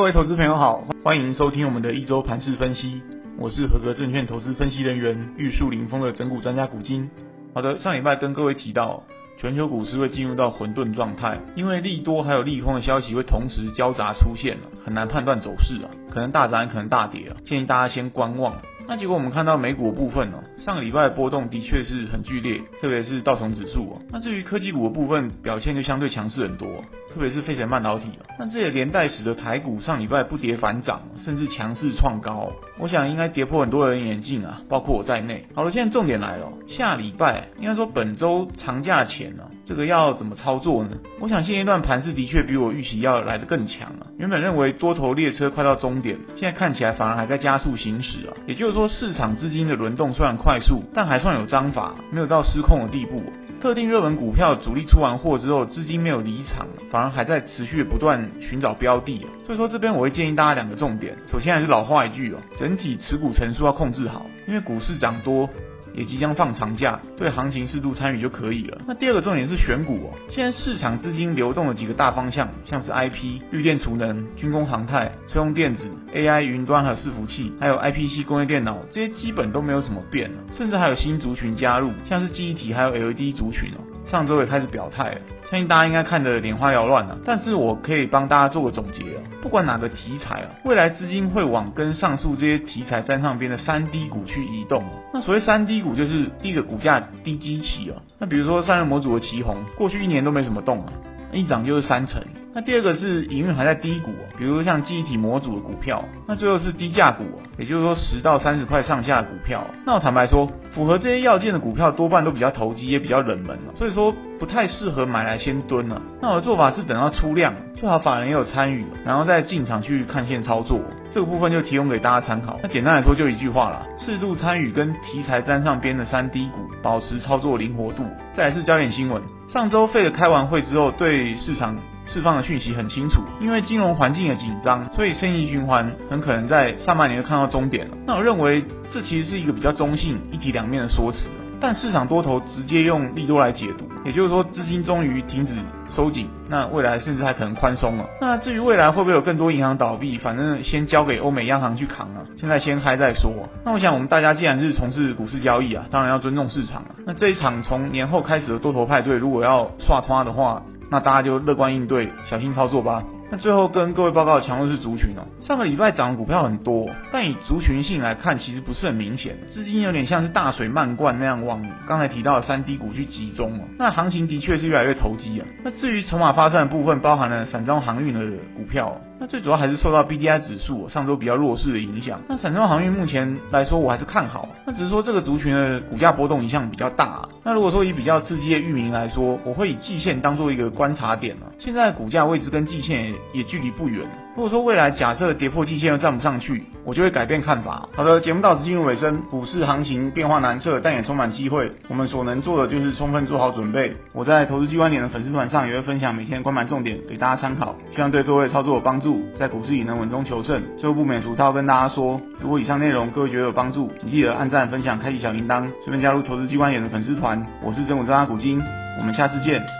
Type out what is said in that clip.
各位投资朋友好，欢迎收听我们的一周盘市分析。我是合格证券投资分析人员玉树临风的整股专家古今。好的，上礼拜跟各位提到，全球股市会进入到混沌状态，因为利多还有利空的消息会同时交杂出现了，很难判断走势啊，可能大涨，可能大跌啊，建议大家先观望。那结果我们看到美股的部分哦，上个礼拜的波动的确是很剧烈，特别是道琼指数哦。那至于科技股的部分表现就相对强势很多，特别是费城半导体哦。那这也连带使得台股上礼拜不跌反涨，甚至强势创高。我想应该跌破很多人眼镜啊，包括我在内。好了，现在重点来了，下礼拜应该说本周长假前这个要怎么操作呢？我想现阶段盘势的确比我预期要来得更强啊。原本认为多头列车快到终点，现在看起来反而还在加速行驶啊。也就是说。市场资金的轮动虽然快速，但还算有章法，没有到失控的地步。特定热门股票主力出完货之后，资金没有离场，反而还在持续不断寻找标的。所以说这边我会建议大家两个重点：首先还是老话一句哦，整体持股层数要控制好，因为股市涨多。也即将放长假，对行情适度参与就可以了。那第二个重点是选股哦。现在市场资金流动的几个大方向，像是 IP、绿电储能、军工航太、车用电子、AI、云端还有伺服器，还有 IPC 工业电脑，这些基本都没有什么变，甚至还有新族群加入，像是记忆体还有 LED 族群哦。上周也开始表态了，相信大家应该看得眼花缭乱了。但是我可以帮大家做个总结啊，不管哪个题材啊，未来资金会往跟上述这些题材沾上边的三低股去移动。那所谓三低股，就是第一个股价低基期啊，那比如说散热模组的奇鋐，过去一年都没什么动啊，一涨就是三成。那第二个是营运还在低谷，比如像记忆体模组的股票。那最后是低价股，也就是说十到三十块上下的股票。那我坦白说，符合这些要件的股票多半都比较投机，也比较冷门，所以说不太适合买来先蹲了。那我的做法是等到出量，最好法人也有参与，然后再进场去看线操作。这个部分就提供给大家参考。那简单来说就一句话啦，适度参与跟题材沾上边的三低股，保持操作灵活度。再来是焦点新闻，上周费的开完会之后，对市场。释放的讯息很清楚，因为金融环境的紧张，所以生意循环很可能在上半年就看到终点了。那我认为这其实是一个比较中性、一体两面的说辞，但市场多头直接用利多来解读，也就是说资金终于停止收紧，那未来甚至还可能宽松了。那至于未来会不会有更多银行倒闭，反正先交给欧美央行去扛了，现在先嗨再说。那我想我们大家既然是从事股市交易啊，当然要尊重市场啊。那这一场从年后开始的多头派对，如果要刷拖的话，那大家就乐观应对，小心操作吧。那最后跟各位报告的强弱势族群哦，上个礼拜涨的股票很多，但以族群性来看，其实不是很明显，资金有点像是大水漫灌那样往刚才提到的三低股去集中哦。那行情的确是越来越投机啊。那至于筹码发散的部分，包含了散装航运的股票。那最主要还是受到 BDI 指数上周比较弱势的影响。那散装航运目前来说，我还是看好。那只是说这个族群的股价波动一向比较大。那如果说以比较刺激的域名来说，我会以季线当做一个观察点了。现在股价位置跟季线也，距离不远。如果说未来假设跌破季线又站不上去，我就会改变看法。好的，节目到此进入尾声。股市行情变化难测，但也充满机会。我们所能做的就是充分做好准备。我在投资机关点的粉丝团上也会分享每天关盘重点给大家参考，希望对各位操作有帮助，在股市里能稳中求胜。最后不免俗套跟大家说，如果以上内容各位觉得有帮助，请记得按赞、分享、开启小铃铛，顺便加入投资机关点的粉丝团。我是整股专家古今，我们下次见。